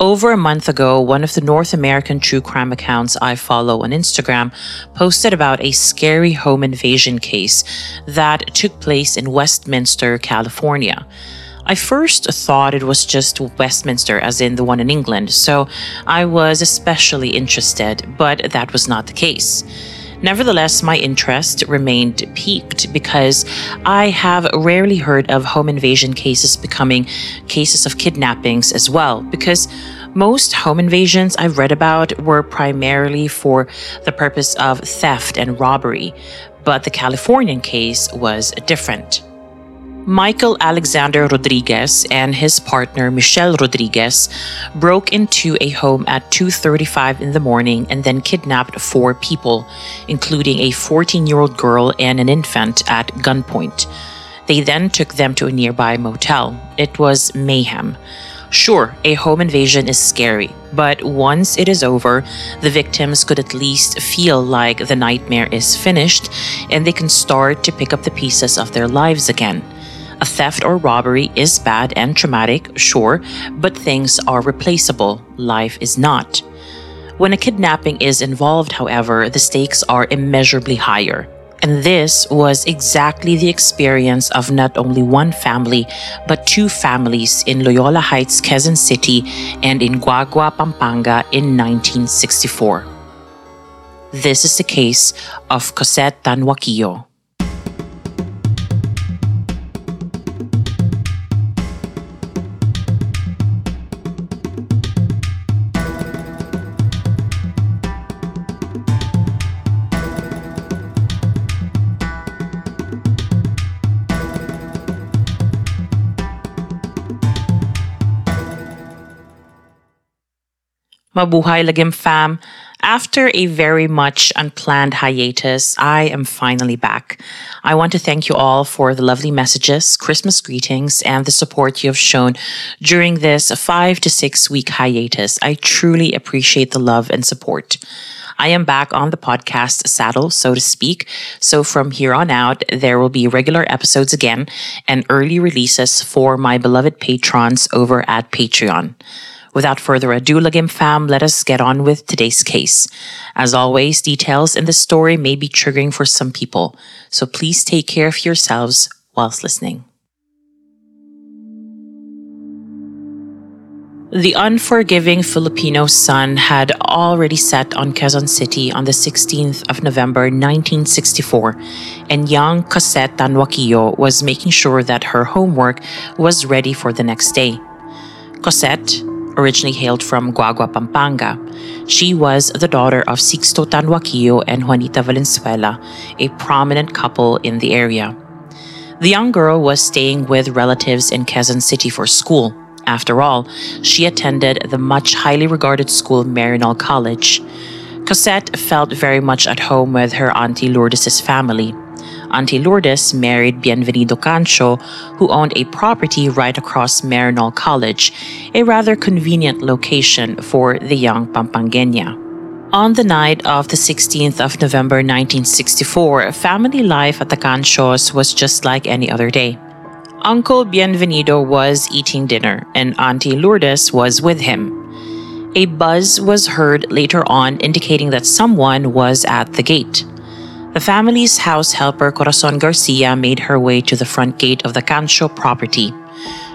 Over a month ago, one of the North American true crime accounts I follow on Instagram posted about a scary home invasion case that took place in Westminster, California. I first thought it was just Westminster, as in the one in England, so I was especially interested, but that was not the case. Nevertheless, my interest remained piqued because I have rarely heard of home invasion cases becoming cases of kidnappings as well, because most home invasions I've read about were primarily for the purpose of theft and robbery, but the Californian case was different. Michael Alexander Rodriguez and his partner Michelle Rodriguez broke into a home at 2:35 in the morning and then kidnapped four people, including a 14-year-old girl and an infant at gunpoint. They then took them to a nearby motel. It was mayhem. Sure, a home invasion is scary, but once it is over, the victims could at least feel like the nightmare is finished and they can start to pick up the pieces of their lives again. A theft or robbery is bad and traumatic, sure, but things are replaceable. Life is not. When a kidnapping is involved, however, the stakes are immeasurably higher. And this was exactly the experience of not only one family, but two families in Loyola Heights, Quezon City, and in Guagua, Pampanga in 1964. This is the case of Cosette Tanhuaquillo. Mabuhay Lagim fam. After a very much unplanned hiatus, I am finally back. I want to thank you all for the lovely messages, Christmas greetings, and the support you have shown during this five to six week hiatus. I truly appreciate the love and support. I am back on the podcast saddle, so to speak. So from here on out, there will be regular episodes again and early releases for my beloved patrons over at Patreon. Without further ado, Lagim fam, let us get on with today's case. As always, details in the story may be triggering for some people, so please take care of yourselves whilst listening. The unforgiving Filipino sun had already set on Quezon City on the 16th of November 1964, and young Cosette Tanhuaquillo was making sure that her homework was ready for the next day. Cosette, originally hailed from Guagua, Pampanga. She was the daughter of Sixto Tanhuaquillo and Juanita Valenzuela, a prominent couple in the area. The young girl was staying with relatives in Quezon City for school. After all, she attended the much highly regarded school Maryknoll College. Cosette felt very much at home with her Auntie Lourdes' family. Auntie Lourdes married Bienvenido Cancho, who owned a property right across Maryknoll College, a rather convenient location for the young Pampangueña. On the night of the 16th of November 1964, family life at the Canchos was just like any other day. Uncle Bienvenido was eating dinner, and Auntie Lourdes was with him. A buzz was heard later on indicating that someone was at the gate. The family's house helper Corazon Garcia made her way to the front gate of the Cancho property.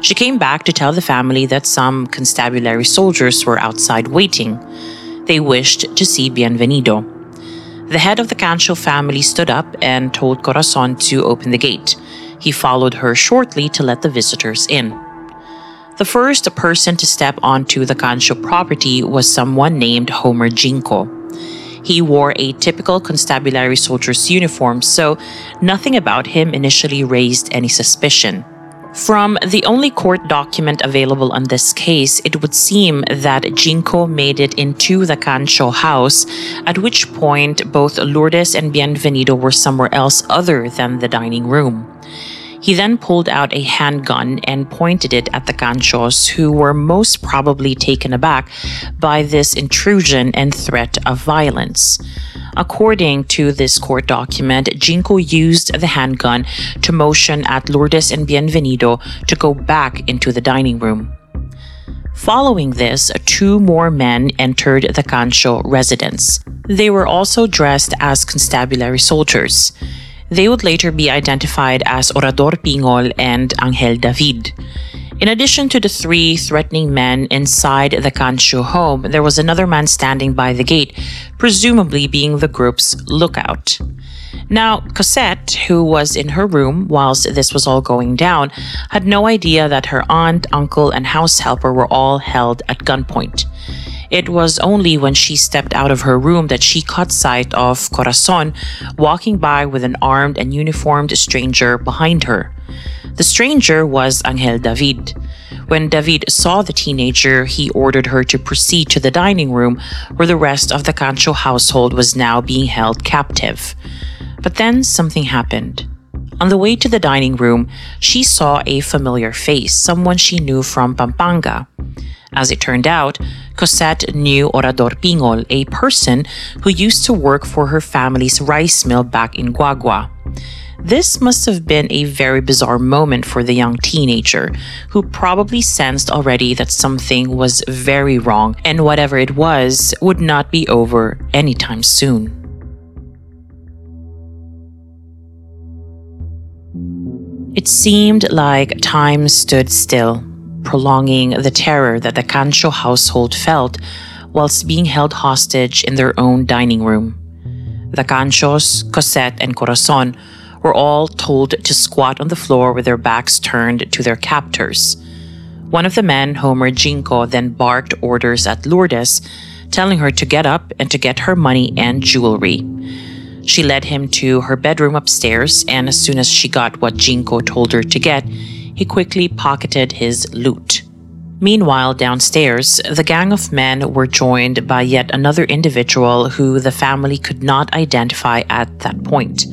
She came back to tell the family that some constabulary soldiers were outside waiting. They wished to see Bienvenido. The head of the Cancho family stood up and told Corazon to open the gate. He followed her shortly to let the visitors in. The first person to step onto the Cancho property was someone named Homer Jinko. He wore a typical constabulary soldier's uniform, so nothing about him initially raised any suspicion. From the only court document available on this case, it would seem that Jinko made it into the Cancio house, at which point both Lourdes and Bienvenido were somewhere else other than the dining room. He then pulled out a handgun and pointed it at the Cancios, who were most probably taken aback by this intrusion and threat of violence. According to this court document, Jinko used the handgun to motion at Lourdes and Bienvenido to go back into the dining room. Following this, two more men entered the Cancio residence. They were also dressed as constabulary soldiers. They would later be identified as Orador Pingol and Angel David. In addition to the three threatening men inside the Cancio home, there was another man standing by the gate, presumably being the group's lookout. Now, Cosette, who was in her room whilst this was all going down, had no idea that her aunt, uncle, and house helper were all held at gunpoint. It was only when she stepped out of her room that she caught sight of Corazon walking by with an armed and uniformed stranger behind her. The stranger was Angel David. When David saw the teenager, he ordered her to proceed to the dining room where the rest of the Cancho household was now being held captive. But then something happened. On the way to the dining room, she saw a familiar face, someone she knew from Pampanga. As it turned out, Cosette knew Orador Pingol, a person who used to work for her family's rice mill back in Guagua. This must have been a very bizarre moment for the young teenager, who probably sensed already that something was very wrong and whatever it was would not be over anytime soon. It seemed like time stood still prolonging the terror that the Cancio household felt whilst being held hostage in their own dining room. The Cancios, Cosette, and Corazon were all told to squat on the floor with their backs turned to their captors. One of the men, Homer Jinko, then barked orders at Lourdes, telling her to get up and to get her money and jewelry. She led him to her bedroom upstairs, and as soon as she got what Jinko told her to get, he quickly pocketed his loot. Meanwhile, downstairs, the gang of men were joined by yet another individual who the family could not identify at that point.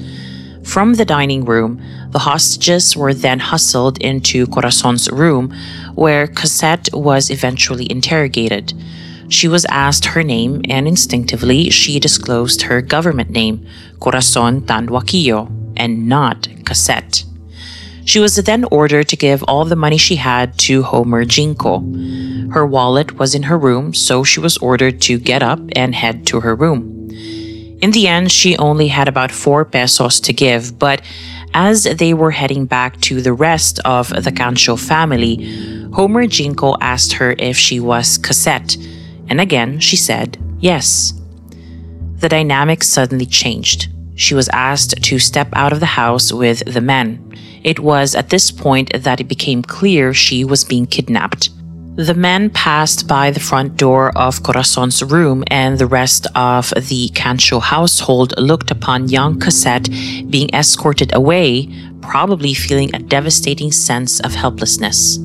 From the dining room, the hostages were then hustled into Corazon's room, where Cosette was eventually interrogated. She was asked her name, and instinctively she disclosed her government name, Corazon Tanduaquillo, and not Cosette. She was then ordered to give all the money she had to Homer Jinko. Her wallet was in her room, so she was ordered to get up and head to her room. In the end, she only had about four pesos to give, but as they were heading back to the rest of the Cancho family, Homer Jinko asked her if she was Cosette, and again she said yes. The dynamic suddenly changed. She was asked to step out of the house with the men. It was at this point that it became clear she was being kidnapped. The men passed by the front door of Corazon's room, and the rest of the Cancio household looked upon young Cosette being escorted away, probably feeling a devastating sense of helplessness.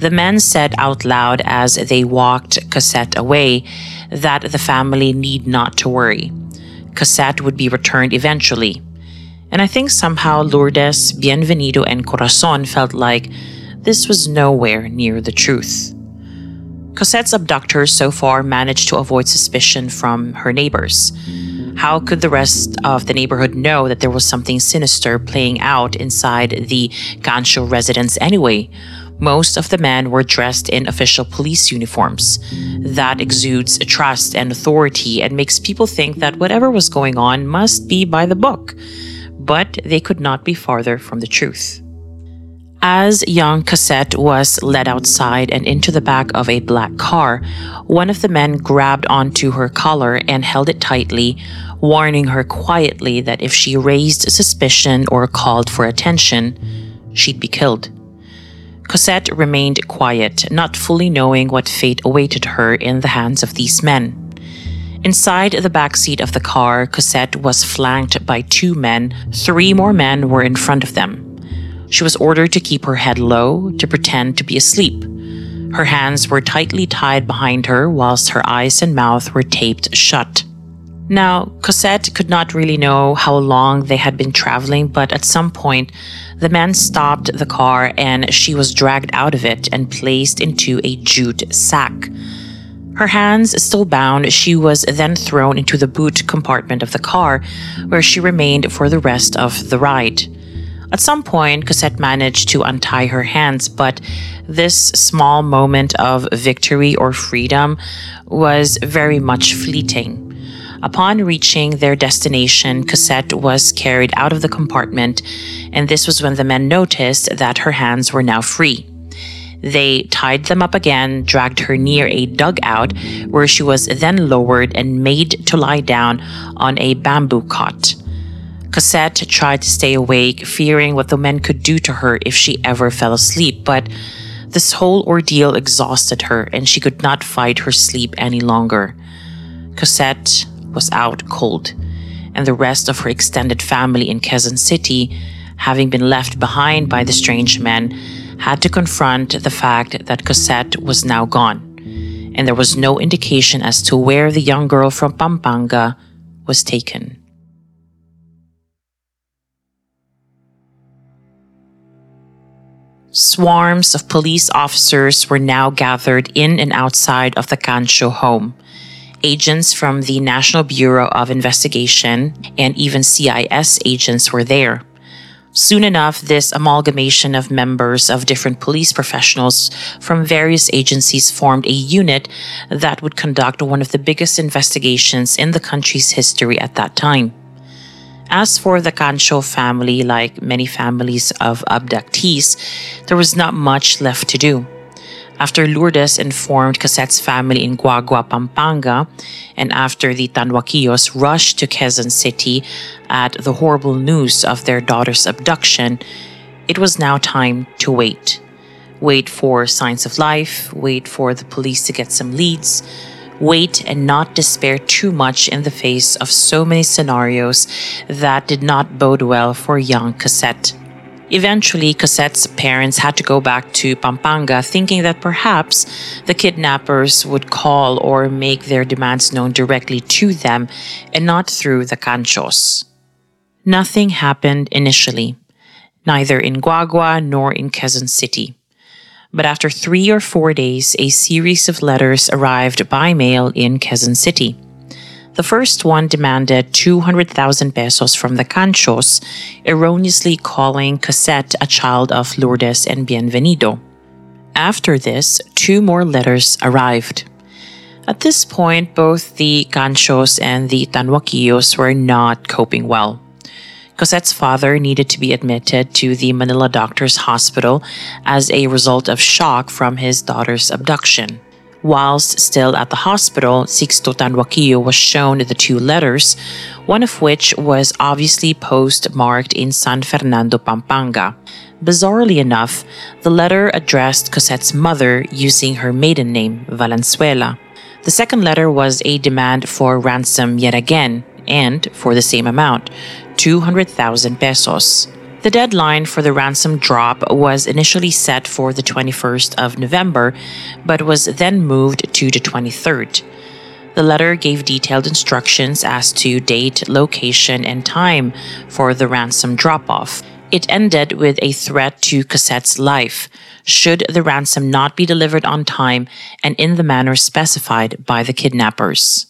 The men said out loud as they walked Cosette away that the family need not to worry. Cosette would be returned eventually. And I think somehow Lourdes, Bienvenido, and Corazon felt like this was nowhere near the truth. Cosette's abductors so far managed to avoid suspicion from her neighbors. How could the rest of the neighborhood know that there was something sinister playing out inside the Cancho residence anyway? Most of the men were dressed in official police uniforms. That exudes trust and authority and makes people think that whatever was going on must be by the book but they could not be farther from the truth. As young Cosette was led outside and into the back of a black car, one of the men grabbed onto her collar and held it tightly, warning her quietly that if she raised suspicion or called for attention, she'd be killed. Cosette remained quiet, not fully knowing what fate awaited her in the hands of these men. Inside the back seat of the car, Cosette was flanked by two men. Three more men were in front of them. She was ordered to keep her head low, to pretend to be asleep. Her hands were tightly tied behind her, whilst her eyes and mouth were taped shut. Now, Cosette could not really know how long they had been traveling, but at some point, the man stopped the car and she was dragged out of it and placed into a jute sack. Her hands still bound, she was then thrown into the boot compartment of the car, where she remained for the rest of the ride. At some point, Cosette managed to untie her hands, but this small moment of victory or freedom was very much fleeting. Upon reaching their destination, Cosette was carried out of the compartment, and this was when the men noticed that her hands were now free. They tied them up again, dragged her near a dugout, where she was then lowered and made to lie down on a bamboo cot. Cosette tried to stay awake, fearing what the men could do to her if she ever fell asleep, but this whole ordeal exhausted her and she could not fight her sleep any longer. Cosette was out cold, and the rest of her extended family in Quezon City, having been left behind by the strange men, had to confront the fact that Cosette was now gone, and there was no indication as to where the young girl from Pampanga was taken. Swarms of police officers were now gathered in and outside of the Cancho home. Agents from the National Bureau of Investigation and even CIS agents were there. Soon enough, this amalgamation of members of different police professionals from various agencies formed a unit that would conduct one of the biggest investigations in the country's history at that time. As for the Cancho family, like many families of abductees, there was not much left to do. After Lourdes informed Cosette's family in Guagua, Pampanga, and after the Tanwaquillos rushed to Quezon City at the horrible news of their daughter's abduction, it was now time to wait. Wait for signs of life, wait for the police to get some leads, wait and not despair too much in the face of so many scenarios that did not bode well for young Cosette. Eventually, Cosette's parents had to go back to Pampanga, thinking that perhaps the kidnappers would call or make their demands known directly to them and not through the canchos. Nothing happened initially, neither in Guagua nor in Quezon City. But after three or four days, a series of letters arrived by mail in Quezon City. The first one demanded 200,000 pesos from the Canchos, erroneously calling Cosette a child of Lourdes and Bienvenido. After this, two more letters arrived. At this point, both the Canchos and the Tanwaquillos were not coping well. Cosette's father needed to be admitted to the Manila Doctors Hospital as a result of shock from his daughter's abduction. Whilst still at the hospital, Sixto Tanwaquillo was shown the two letters, one of which was obviously postmarked in San Fernando, Pampanga. Bizarrely enough, the letter addressed Cosette's mother using her maiden name, Valenzuela. The second letter was a demand for ransom yet again, and for the same amount, 200,000 pesos. The deadline for the ransom drop was initially set for the 21st of November, but was then moved to the 23rd. The letter gave detailed instructions as to date, location, and time for the ransom drop off. It ended with a threat to Cosette's life should the ransom not be delivered on time and in the manner specified by the kidnappers.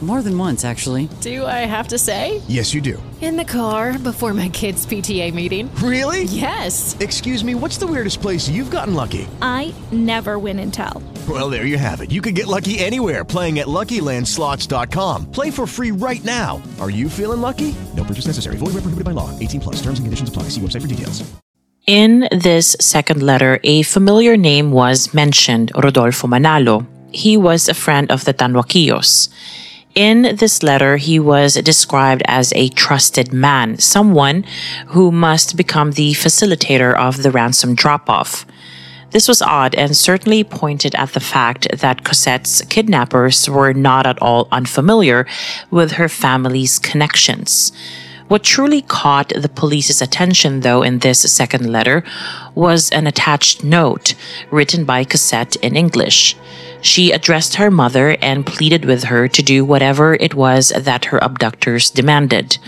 More than once, actually. Do I have to say? Yes, you do. In the car before my kids' PTA meeting. Really? Yes. Excuse me, what's the weirdest place you've gotten lucky? I never win and tell. Well, there you have it. You can get lucky anywhere playing at LuckyLandSlots.com. Play for free right now. Are you feeling lucky? No purchase necessary. Void where prohibited by law. 18 plus. Terms and conditions apply. See website for details. In this second letter, a familiar name was mentioned, Rodolfo Manalo. He was a friend of the Tanwaquillos. In this letter, he was described as a trusted man, someone who must become the facilitator of the ransom drop off. This was odd and certainly pointed at the fact that Cosette's kidnappers were not at all unfamiliar with her family's connections. What truly caught the police's attention, though, in this second letter was an attached note written by Cosette in English. She addressed her mother and pleaded with her to do whatever it was that her abductors demanded.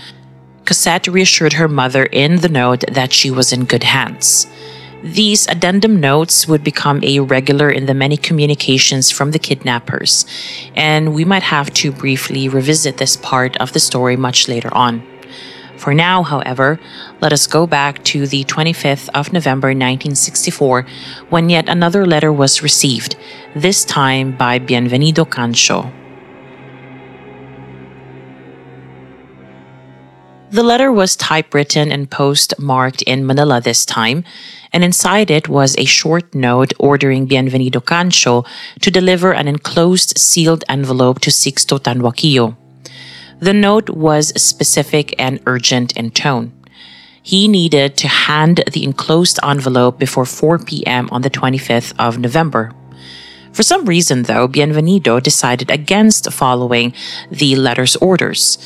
Cosette reassured her mother in the note that she was in good hands. These addendum notes would become a regular in the many communications from the kidnappers, and we might have to briefly revisit this part of the story much later on. For now, however, let us go back to the 25th of November 1964 when yet another letter was received, this time by Bienvenido Cancho. The letter was typewritten and postmarked in Manila this time, and inside it was a short note ordering Bienvenido Cancho to deliver an enclosed sealed envelope to Sixto Tanwaquillo. The note was specific and urgent in tone. He needed to hand the enclosed envelope before 4 p.m. on the 25th of November. For some reason, though, Bienvenido decided against following the letter's orders.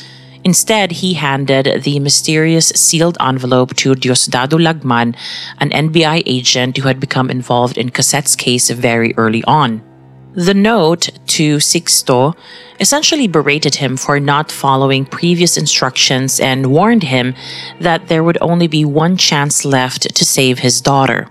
Instead, he handed the mysterious sealed envelope to Diosdado Lagman, an NBI agent who had become involved in Cosette's case very early on. The note to Sixto essentially berated him for not following previous instructions and warned him that there would only be one chance left to save his daughter.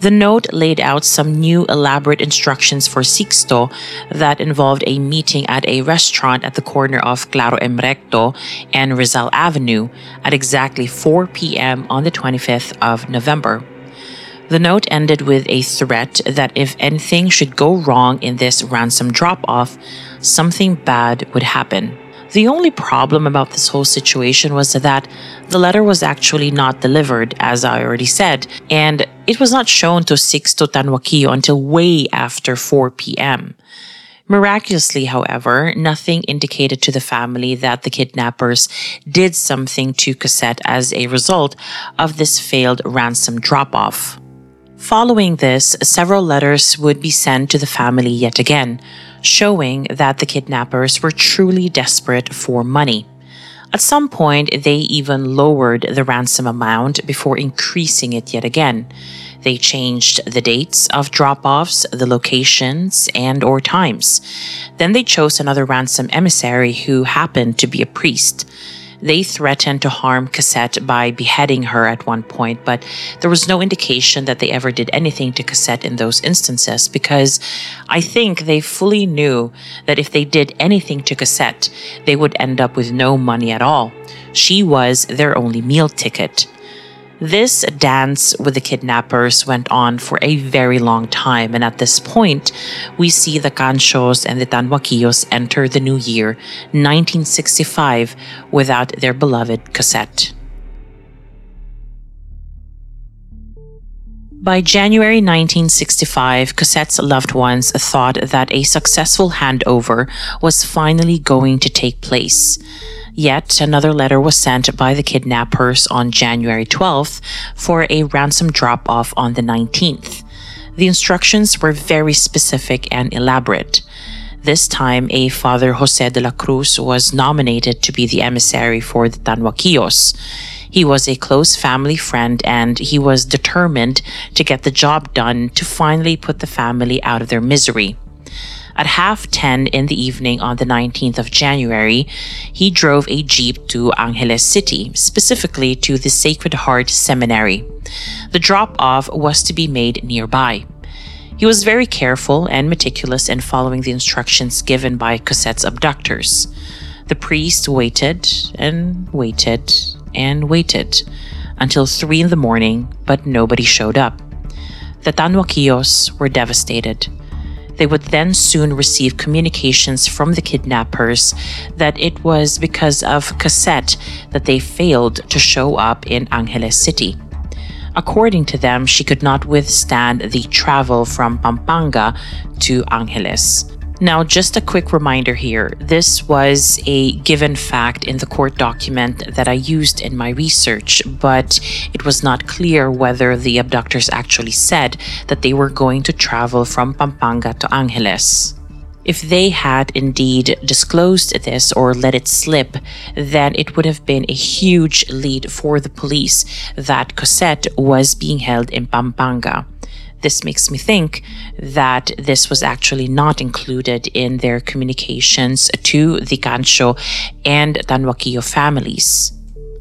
The note laid out some new elaborate instructions for Sixto that involved a meeting at a restaurant at the corner of Claro M Recto and Rizal Avenue at exactly 4 p.m. on the 25th of November. The note ended with a threat that if anything should go wrong in this ransom drop off, something bad would happen. The only problem about this whole situation was that the letter was actually not delivered, as I already said, and it was not shown to Sixto Tanwaquillo until way after 4 p.m. Miraculously, however, nothing indicated to the family that the kidnappers did something to Cosette as a result of this failed ransom drop off. Following this, several letters would be sent to the family yet again, showing that the kidnappers were truly desperate for money. At some point, they even lowered the ransom amount before increasing it yet again. They changed the dates of drop-offs, the locations, and or times. Then they chose another ransom emissary who happened to be a priest. They threatened to harm Cosette by beheading her at one point, but there was no indication that they ever did anything to Cosette in those instances because I think they fully knew that if they did anything to Cosette, they would end up with no money at all. She was their only meal ticket. This dance with the kidnappers went on for a very long time, and at this point, we see the Canchos and the Tanwaquillos enter the new year, 1965, without their beloved Cosette. By January 1965, Cosette's loved ones thought that a successful handover was finally going to take place. Yet another letter was sent by the kidnappers on January 12th for a ransom drop off on the 19th. The instructions were very specific and elaborate. This time, a Father Jose de la Cruz was nominated to be the emissary for the Tanwaquillos. He was a close family friend and he was determined to get the job done to finally put the family out of their misery. At half 10 in the evening on the 19th of January, he drove a jeep to Angeles City, specifically to the Sacred Heart Seminary. The drop off was to be made nearby. He was very careful and meticulous in following the instructions given by Cosette's abductors. The priest waited and waited and waited until three in the morning, but nobody showed up. The Tanwaquillos were devastated. They would then soon receive communications from the kidnappers that it was because of Cosette that they failed to show up in Angeles City. According to them, she could not withstand the travel from Pampanga to Angeles. Now, just a quick reminder here this was a given fact in the court document that I used in my research, but it was not clear whether the abductors actually said that they were going to travel from Pampanga to Angeles. If they had indeed disclosed this or let it slip, then it would have been a huge lead for the police that Cosette was being held in Pampanga. This makes me think that this was actually not included in their communications to the Cancho and Tanwaquillo families.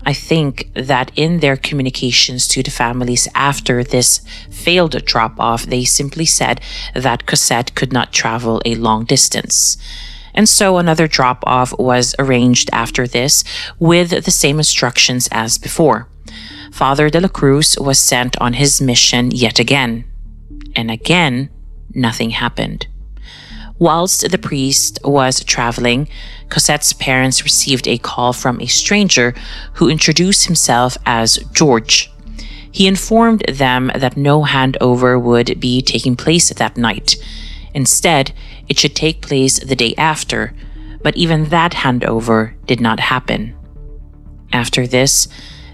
I think that in their communications to the families after this failed drop off, they simply said that Cosette could not travel a long distance. And so another drop off was arranged after this with the same instructions as before. Father de la Cruz was sent on his mission yet again. And again, nothing happened. Whilst the priest was traveling, Cosette's parents received a call from a stranger who introduced himself as George. He informed them that no handover would be taking place that night. Instead, it should take place the day after, but even that handover did not happen. After this,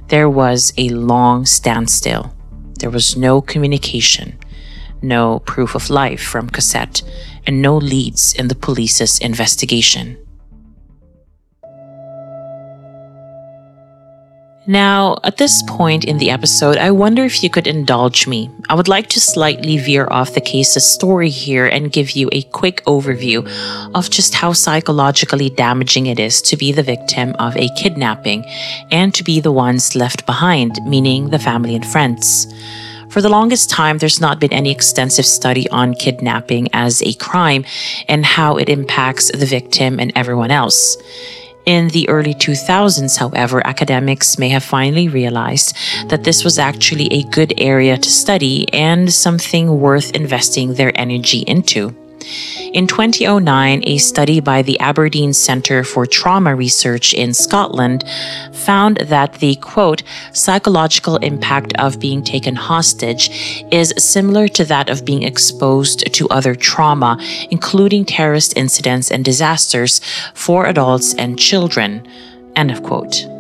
there was a long standstill. There was no communication, no proof of life from Cosette, and no leads in the police's investigation. Now, at this point in the episode, I wonder if you could indulge me. I would like to slightly veer off the case's story here and give you a quick overview of just how psychologically damaging it is to be the victim of a kidnapping and to be the ones left behind, meaning the family and friends. For the longest time, there's not been any extensive study on kidnapping as a crime and how it impacts the victim and everyone else. In the early 2000s, however, academics may have finally realized that this was actually a good area to study and something worth investing their energy into. In 2009, a study by the Aberdeen Centre for Trauma Research in Scotland found that the quote, psychological impact of being taken hostage is similar to that of being exposed to other trauma, including terrorist incidents and disasters for adults and children. End of quote.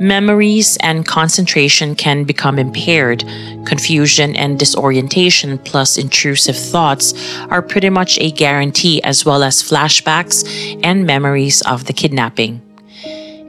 Memories and concentration can become impaired. Confusion and disorientation, plus intrusive thoughts, are pretty much a guarantee, as well as flashbacks and memories of the kidnapping.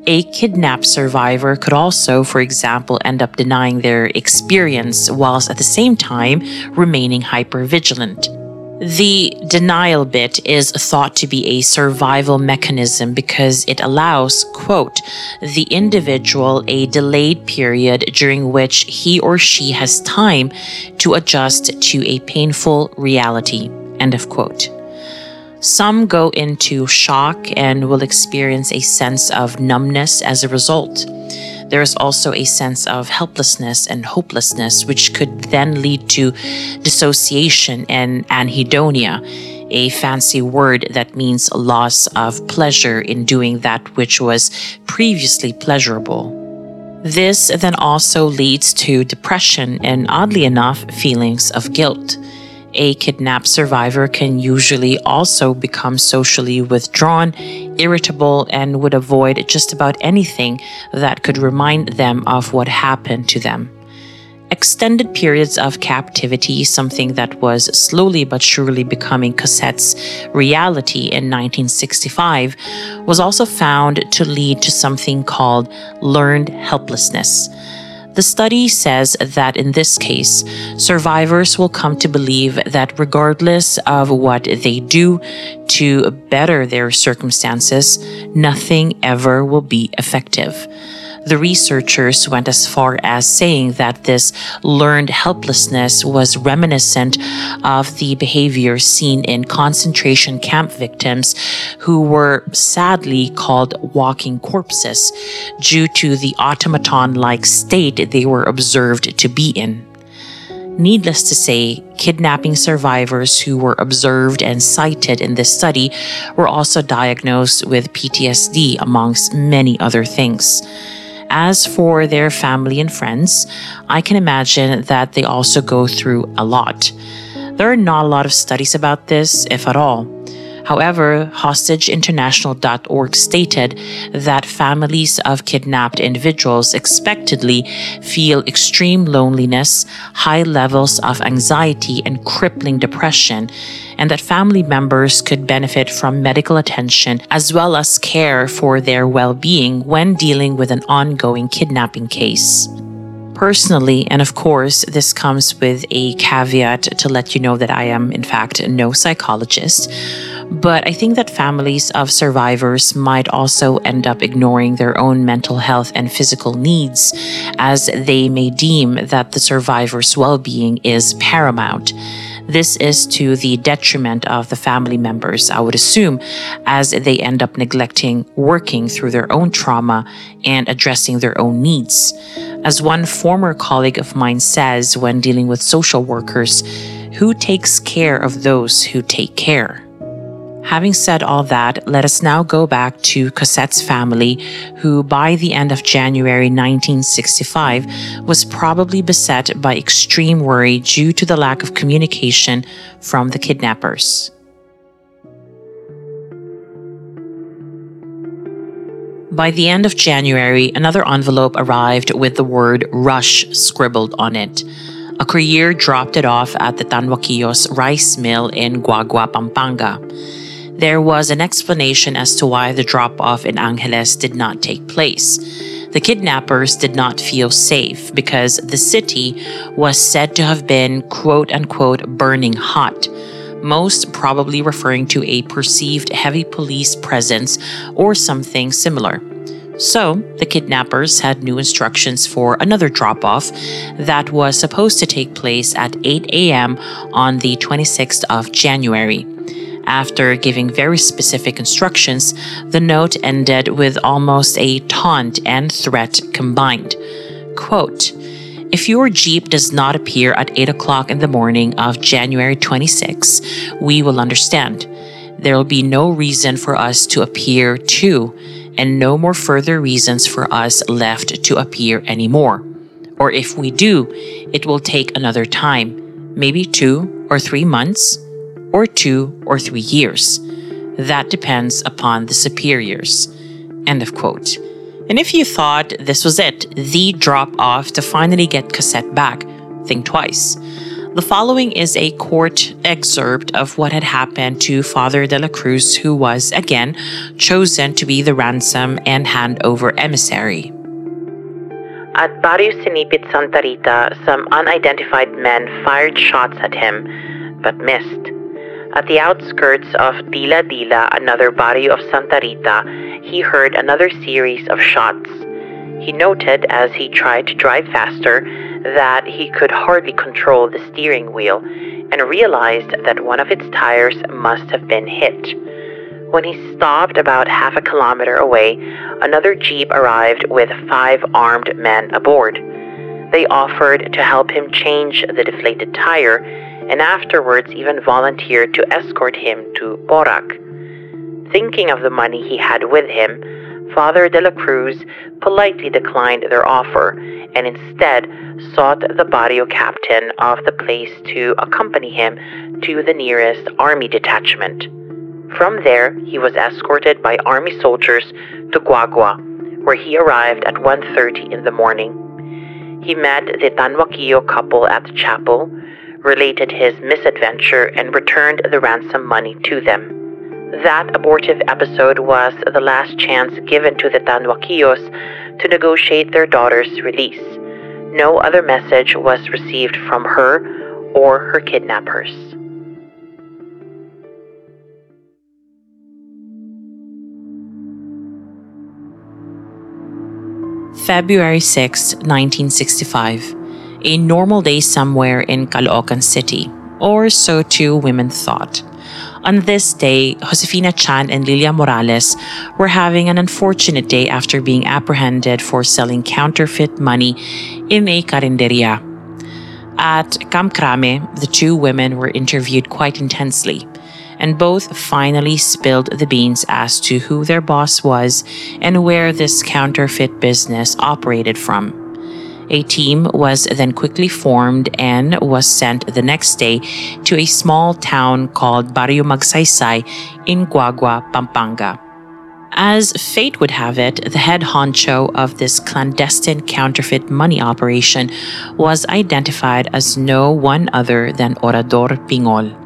A kidnapped survivor could also, for example, end up denying their experience whilst at the same time remaining hypervigilant. The denial bit is thought to be a survival mechanism because it allows, quote, the individual a delayed period during which he or she has time to adjust to a painful reality, end of quote. Some go into shock and will experience a sense of numbness as a result there is also a sense of helplessness and hopelessness, which could then lead to dissociation and anhedonia, a fancy word that means loss of pleasure in doing that which was previously pleasurable. This then also leads to depression and, oddly enough, feelings of guilt a kidnapped survivor can usually also become socially withdrawn, irritable, and would avoid just about anything that could remind them of what happened to them. Extended periods of captivity, something that was slowly but surely becoming Cosette's reality in 1965, was also found to lead to something called learned helplessness the study says that in this case, survivors will come to believe that regardless of what they do to better their circumstances, nothing ever will be effective. The researchers went as far as saying that this learned helplessness was reminiscent of the behavior seen in concentration camp victims who were sadly called walking corpses due to the automaton like state they were observed to be in. Needless to say, kidnapping survivors who were observed and cited in this study were also diagnosed with PTSD, amongst many other things. As for their family and friends, I can imagine that they also go through a lot. There are not a lot of studies about this, if at all. However, HostageInternational.org stated that families of kidnapped individuals expectedly feel extreme loneliness, high levels of anxiety, and crippling depression, and that family members could benefit from medical attention as well as care for their well being when dealing with an ongoing kidnapping case personally, and of course, this comes with a caveat to let you know that I am, in fact, no psychologist. But I think that families of survivors might also end up ignoring their own mental health and physical needs as they may deem that the survivor's well being is paramount. This is to the detriment of the family members, I would assume, as they end up neglecting working through their own trauma and addressing their own needs. As one former colleague of mine says when dealing with social workers, who takes care of those who take care? Having said all that, let us now go back to Cosette's family, who by the end of January 1965 was probably beset by extreme worry due to the lack of communication from the kidnappers. By the end of January, another envelope arrived with the word rush scribbled on it. A courier dropped it off at the Tanwaquillos rice mill in Guagua, Pampanga there was an explanation as to why the drop off in Angeles did not take place. The kidnappers did not feel safe because the city was said to have been quote unquote burning hot, most probably referring to a perceived heavy police presence or something similar. So, the kidnappers had new instructions for another drop off that was supposed to take place at 8 a.m. on the 26th of January. After giving very specific instructions, the note ended with almost a taunt and threat combined. Quote, if your Jeep does not appear at 8 o'clock in the morning of January 26, we will understand. There will be no reason for us to appear too, and no more further reasons for us left to appear anymore. Or if we do, it will take another time, maybe two or three months, or two or three years. That depends upon the superiors. End of quote. And if you thought this was it, the drop off to finally get Cosette back, think twice. The following is a court excerpt of what had happened to Father de la Cruz, who was, again, chosen to be the ransom and handover emissary. At Barrio Sinipit Santa Rita, some unidentified men fired shots at him, but missed. At the outskirts of Dila Dila, another barrio of Santa Rita, he heard another series of shots. He noted as he tried to drive faster that he could hardly control the steering wheel and realized that one of its tires must have been hit. When he stopped about half a kilometer away, another jeep arrived with five armed men aboard. They offered to help him change the deflated tire and afterwards even volunteered to escort him to Porac. Thinking of the money he had with him, Father de la Cruz politely declined their offer and instead sought the barrio captain of the place to accompany him to the nearest army detachment. From there, he was escorted by army soldiers to Guagua, where he arrived at 1.30 in the morning. He met the Tanwaquillo couple at the chapel, related his misadventure and returned the ransom money to them. That abortive episode was the last chance given to the Tanwaquillos to negotiate their daughter's release. No other message was received from her or her kidnappers. February 6, 1965. A normal day somewhere in Caloocan City, or so two women thought. On this day, Josefina Chan and Lilia Morales were having an unfortunate day after being apprehended for selling counterfeit money in a carinderia. At Camp Crame, the two women were interviewed quite intensely, and both finally spilled the beans as to who their boss was and where this counterfeit business operated from. A team was then quickly formed and was sent the next day to a small town called Barrio Magsaysay in Guagua, Pampanga. As fate would have it, the head honcho of this clandestine counterfeit money operation was identified as no one other than Orador Pingol.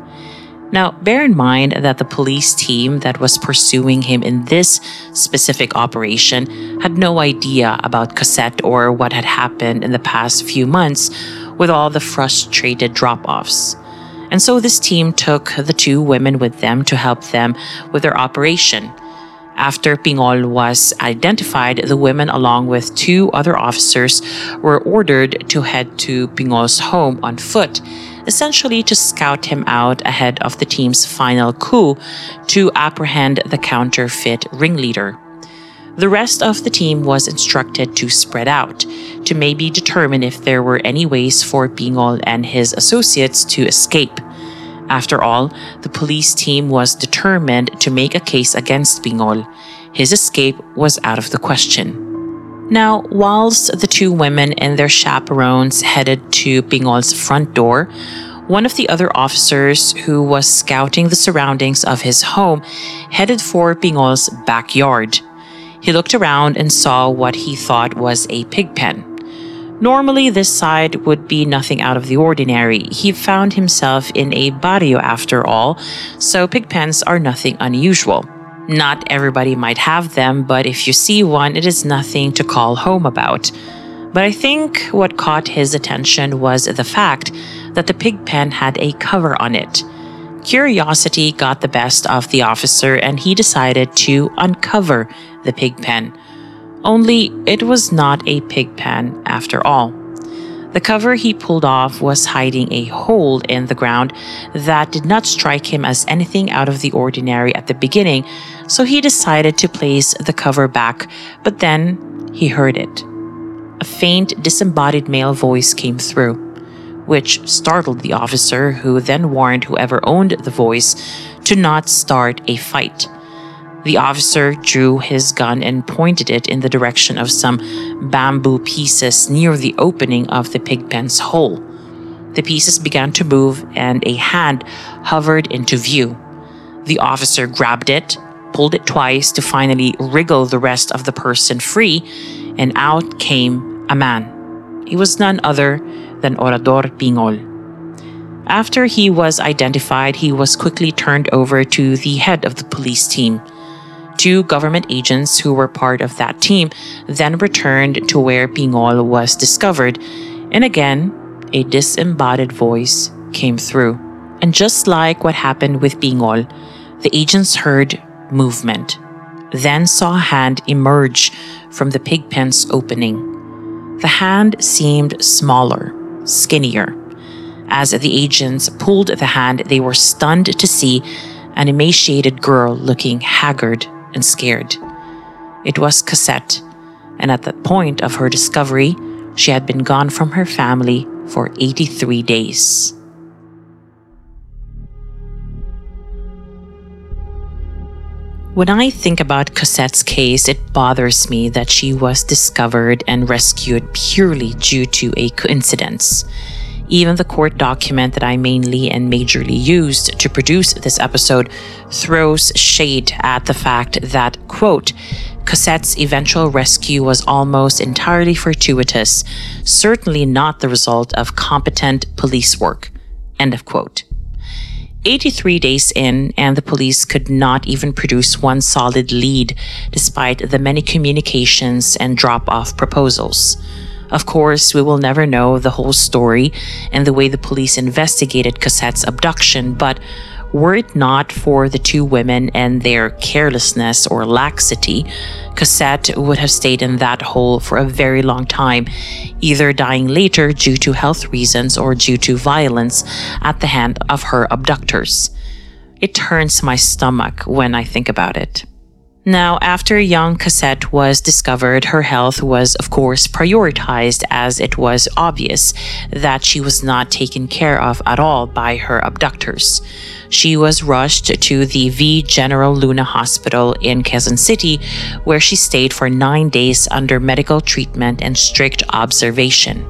Now, bear in mind that the police team that was pursuing him in this specific operation had no idea about Cosette or what had happened in the past few months with all the frustrated drop offs. And so this team took the two women with them to help them with their operation. After Pingol was identified, the women, along with two other officers, were ordered to head to Pingol's home on foot essentially to scout him out ahead of the team's final coup to apprehend the counterfeit ringleader. The rest of the team was instructed to spread out to maybe determine if there were any ways for Pingol and his associates to escape. After all, the police team was determined to make a case against Pingol. His escape was out of the question. Now, whilst the two women and their chaperones headed to Pingol's front door, one of the other officers who was scouting the surroundings of his home headed for Pingol's backyard. He looked around and saw what he thought was a pig pen. Normally, this side would be nothing out of the ordinary. He found himself in a barrio after all, so pig pens are nothing unusual. Not everybody might have them, but if you see one, it is nothing to call home about. But I think what caught his attention was the fact that the pig pen had a cover on it. Curiosity got the best of the officer and he decided to uncover the pig pen. Only it was not a pig pen after all. The cover he pulled off was hiding a hole in the ground that did not strike him as anything out of the ordinary at the beginning, so he decided to place the cover back, but then he heard it. A faint, disembodied male voice came through, which startled the officer, who then warned whoever owned the voice to not start a fight. The officer drew his gun and pointed it in the direction of some bamboo pieces near the opening of the pig pen's hole. The pieces began to move and a hand hovered into view. The officer grabbed it, pulled it twice to finally wriggle the rest of the person free, and out came a man. He was none other than Orador Pingol. After he was identified, he was quickly turned over to the head of the police team. Two government agents who were part of that team then returned to where Pingol was discovered, and again, a disembodied voice came through. And just like what happened with Pingol, the agents heard movement, then saw a hand emerge from the pig pen's opening. The hand seemed smaller, skinnier. As the agents pulled the hand, they were stunned to see an emaciated girl looking haggard and scared. It was Cosette, and at the point of her discovery, she had been gone from her family for 83 days. When I think about Cosette's case, it bothers me that she was discovered and rescued purely due to a coincidence. Even the court document that I mainly and majorly used to produce this episode throws shade at the fact that, quote, Cosette's eventual rescue was almost entirely fortuitous, certainly not the result of competent police work. End of quote. 83 days in, and the police could not even produce one solid lead despite the many communications and drop off proposals. Of course, we will never know the whole story and the way the police investigated Cosette's abduction, but were it not for the two women and their carelessness or laxity, Cosette would have stayed in that hole for a very long time, either dying later due to health reasons or due to violence at the hand of her abductors. It turns my stomach when I think about it. Now, after young Cosette was discovered, her health was, of course, prioritized as it was obvious that she was not taken care of at all by her abductors. She was rushed to the V General Luna Hospital in Quezon City, where she stayed for nine days under medical treatment and strict observation.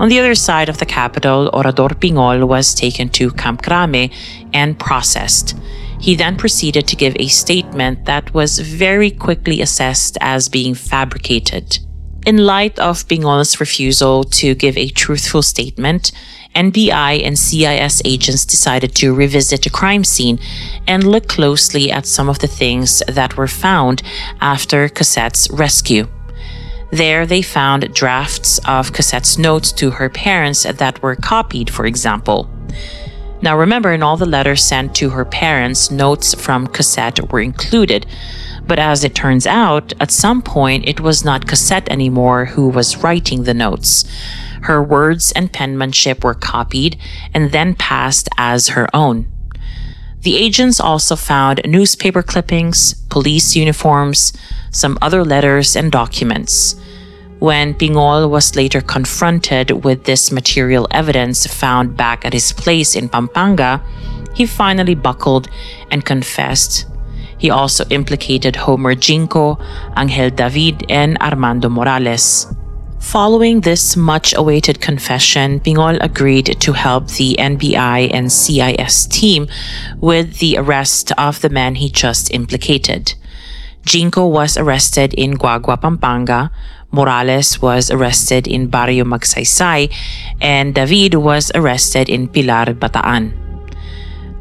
On the other side of the capital, Orador Pingol was taken to Camp Crame and processed. He then proceeded to give a statement that was very quickly assessed as being fabricated. In light of Pingol's refusal to give a truthful statement, NBI and CIS agents decided to revisit the crime scene and look closely at some of the things that were found after Cosette's rescue. There, they found drafts of Cosette's notes to her parents that were copied, for example. Now, remember, in all the letters sent to her parents, notes from Cosette were included. But as it turns out, at some point, it was not Cosette anymore who was writing the notes. Her words and penmanship were copied and then passed as her own. The agents also found newspaper clippings, police uniforms, some other letters, and documents. When Pingol was later confronted with this material evidence found back at his place in Pampanga, he finally buckled and confessed. He also implicated Homer Jinko, Angel David, and Armando Morales. Following this much awaited confession, Pingol agreed to help the NBI and CIS team with the arrest of the man he just implicated. Jinko was arrested in Guagua, Pampanga, Morales was arrested in Barrio Magsaysay, and David was arrested in Pilar, Bataan.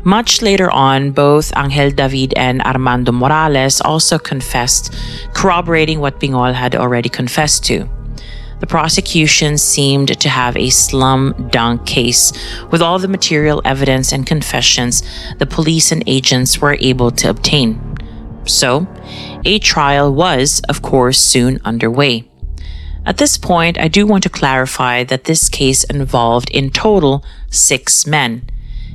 Much later on, both Angel David and Armando Morales also confessed, corroborating what Pingol had already confessed to. The prosecution seemed to have a slum dunk case with all the material evidence and confessions the police and agents were able to obtain. So, a trial was, of course, soon underway. At this point, I do want to clarify that this case involved in total six men,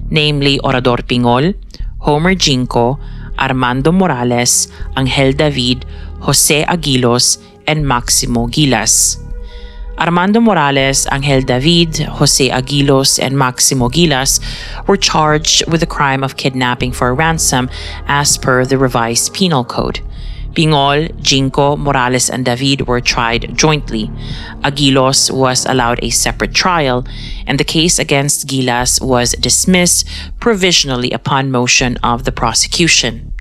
namely Orador Pingol, Homer Jinko, Armando Morales, Angel David, Jose Aguilos, and Maximo Gilas. Armando Morales, Angel David, Jose Aguilos, and Maximo Gilas were charged with the crime of kidnapping for ransom as per the revised penal code. Pingol, Jinko, Morales, and David were tried jointly. Aguilos was allowed a separate trial, and the case against Gilas was dismissed provisionally upon motion of the prosecution.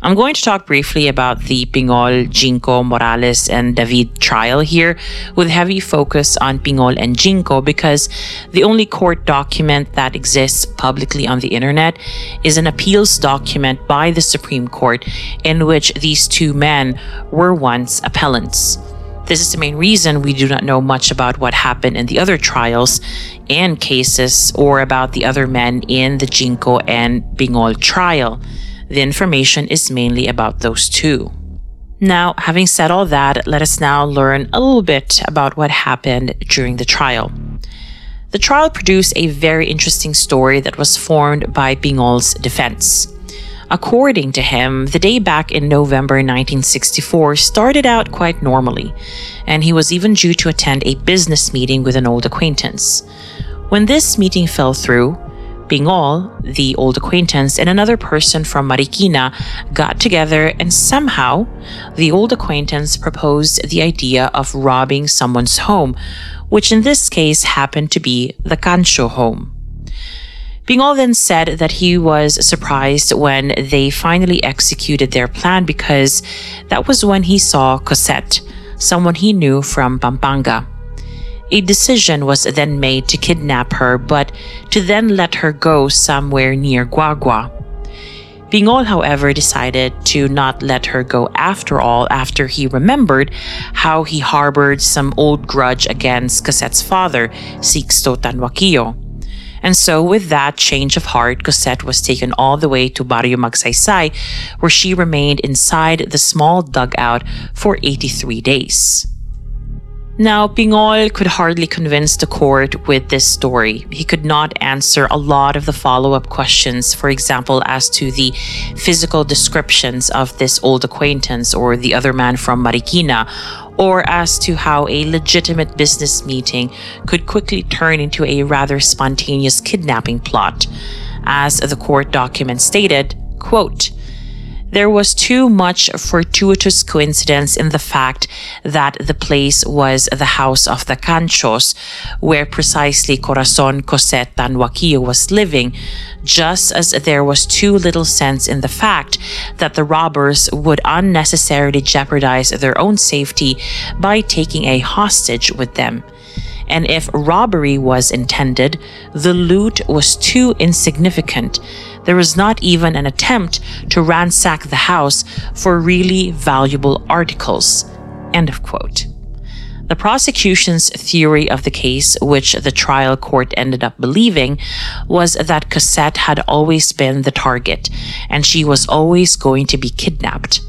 I'm going to talk briefly about the Pingol, Jinko, Morales, and David trial here, with heavy focus on Pingol and Jinko because the only court document that exists publicly on the internet is an appeals document by the Supreme Court in which these two men were once appellants. This is the main reason we do not know much about what happened in the other trials and cases or about the other men in the Jinko and Pingol trial. The information is mainly about those two. Now, having said all that, let us now learn a little bit about what happened during the trial. The trial produced a very interesting story that was formed by Pingol's defense. According to him, the day back in November 1964 started out quite normally, and he was even due to attend a business meeting with an old acquaintance. When this meeting fell through, Pingol, the old acquaintance, and another person from Marikina got together, and somehow the old acquaintance proposed the idea of robbing someone's home, which in this case happened to be the Cancho home. Pingol then said that he was surprised when they finally executed their plan because that was when he saw Cosette, someone he knew from Pampanga. A decision was then made to kidnap her, but to then let her go somewhere near Guagua. Pingol, however, decided to not let her go after all after he remembered how he harbored some old grudge against Cosette's father, Sixto Tanhuaquillo. And so, with that change of heart, Cosette was taken all the way to Barrio Magsaysay, where she remained inside the small dugout for 83 days. Now, Pingol could hardly convince the court with this story. He could not answer a lot of the follow up questions, for example, as to the physical descriptions of this old acquaintance or the other man from Marikina, or as to how a legitimate business meeting could quickly turn into a rather spontaneous kidnapping plot. As the court document stated, quote, there was too much fortuitous coincidence in the fact that the place was the house of the Canchos, where precisely Corazon Cosette Tanhuaquillo was living, just as there was too little sense in the fact that the robbers would unnecessarily jeopardize their own safety by taking a hostage with them and if robbery was intended, the loot was too insignificant there was not even an attempt to ransack the house for really valuable articles. End of quote. The prosecution's theory of the case, which the trial court ended up believing, was that Cosette had always been the target and she was always going to be kidnapped.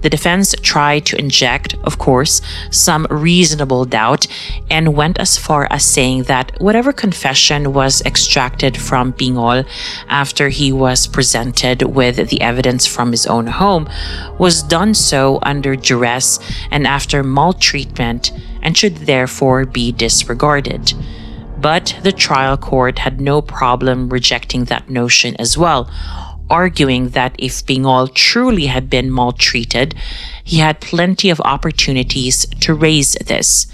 The defense tried to inject, of course, some reasonable doubt and went as far as saying that whatever confession was extracted from Pingol after he was presented with the evidence from his own home was done so under duress and after maltreatment and should therefore be disregarded. But the trial court had no problem rejecting that notion as well arguing that if Pingol truly had been maltreated, he had plenty of opportunities to raise this.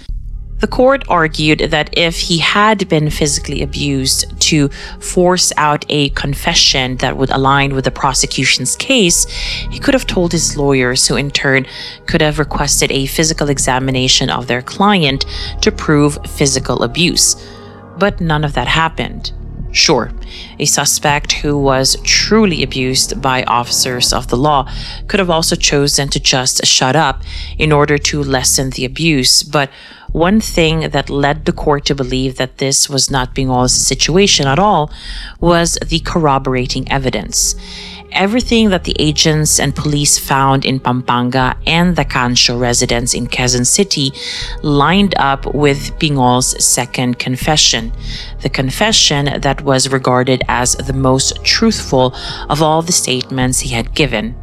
The court argued that if he had been physically abused to force out a confession that would align with the prosecution's case, he could have told his lawyers, who in turn could have requested a physical examination of their client to prove physical abuse. But none of that happened. Sure, a suspect who was truly abused by officers of the law could have also chosen to just shut up in order to lessen the abuse, but one thing that led the court to believe that this was not Pingol's situation at all was the corroborating evidence everything that the agents and police found in Pampanga and the Cancho residence in Quezon City lined up with Pingol's second confession, the confession that was regarded as the most truthful of all the statements he had given.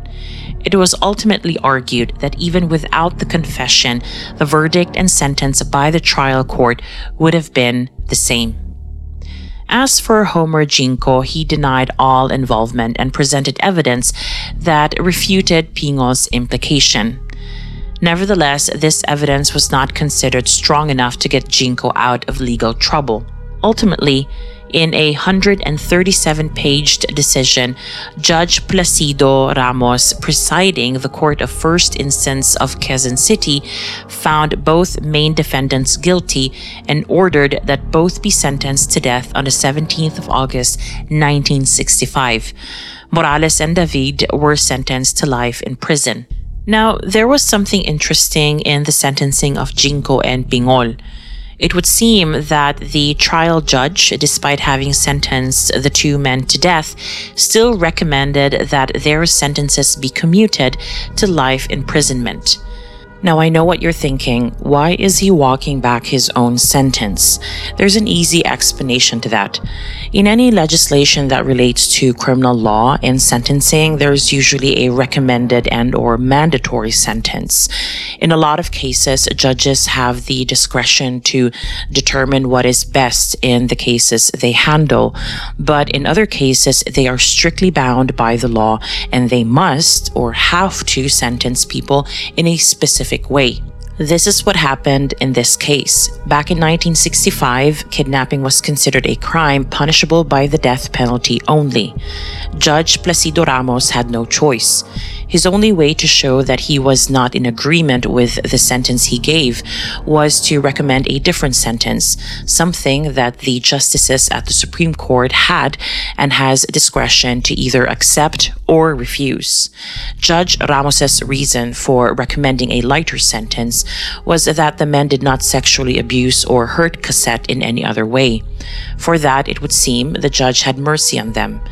It was ultimately argued that even without the confession, the verdict and sentence by the trial court would have been the same. As for Homer Jinko, he denied all involvement and presented evidence that refuted Pingol's implication. Nevertheless, this evidence was not considered strong enough to get Jinko out of legal trouble. Ultimately, in a 137 paged decision, Judge Placido Ramos, presiding the Court of First Instance of Quezon City, found both main defendants guilty and ordered that both be sentenced to death on the 17th of August 1965. Morales and David were sentenced to life in prison. Now, there was something interesting in the sentencing of Jinko and Pingol. It would seem that the trial judge, despite having sentenced the two men to death, still recommended that their sentences be commuted to life imprisonment. Now, I know what you're thinking. Why is he walking back his own sentence? There's an easy explanation to that. In any legislation that relates to criminal law and sentencing, there's usually a recommended and or mandatory sentence. In a lot of cases, judges have the discretion to determine what is best in the cases they handle, but in other cases, they are strictly bound by the law and they must or have to sentence people in a specific specific way. This is what happened in this case. Back in 1965, kidnapping was considered a crime punishable by the death penalty only. Judge Placido Ramos had no choice. His only way to show that he was not in agreement with the sentence he gave was to recommend a different sentence, something that the justices at the Supreme Court had and has discretion to either accept or refuse. Judge Ramos's reason for recommending a lighter sentence was that the men did not sexually abuse or hurt Cosette in any other way. For that, it would seem the judge had mercy on them.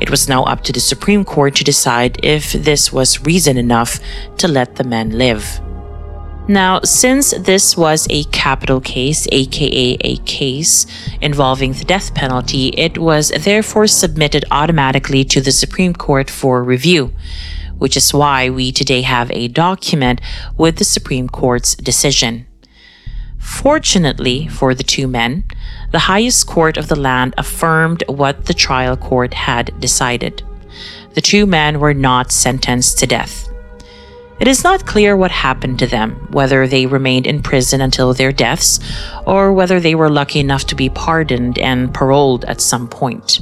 It was now up to the Supreme Court to decide if this was reason enough to let the men live. Now, since this was a capital case, aka a case involving the death penalty, it was therefore submitted automatically to the Supreme Court for review, which is why we today have a document with the Supreme Court's decision. Fortunately for the two men, the highest court of the land affirmed what the trial court had decided. The two men were not sentenced to death. It is not clear what happened to them, whether they remained in prison until their deaths, or whether they were lucky enough to be pardoned and paroled at some point.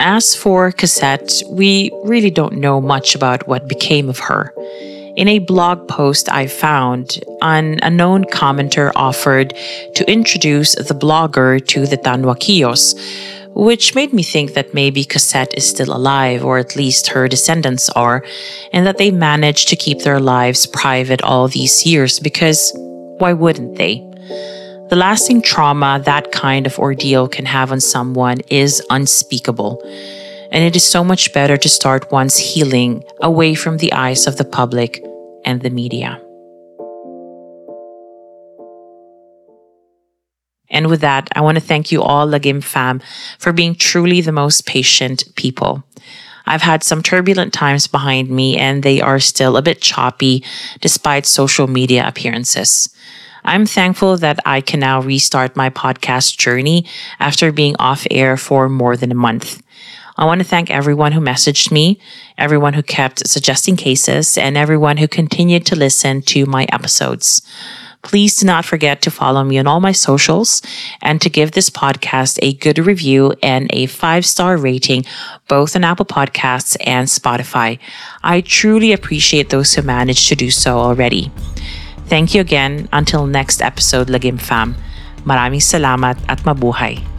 As for Cosette, we really don't know much about what became of her. In a blog post I found, an unknown commenter offered to introduce the blogger to the Tanhuaquillos, which made me think that maybe Cosette is still alive, or at least her descendants are, and that they managed to keep their lives private all these years because why wouldn't they? The lasting trauma that kind of ordeal can have on someone is unspeakable and it is so much better to start one's healing away from the eyes of the public and the media. And with that, I want to thank you all, Lagim fam, for being truly the most patient people. I've had some turbulent times behind me, and they are still a bit choppy despite social media appearances. I'm thankful that I can now restart my podcast journey after being off air for more than a month. I want to thank everyone who messaged me, everyone who kept suggesting cases, and everyone who continued to listen to my episodes. Please do not forget to follow me on all my socials and to give this podcast a good review and a five star rating, both on Apple Podcasts and Spotify. I truly appreciate those who managed to do so already. Thank you again. Until next episode, Lagim Fam. Maraming salamat at mabuhay.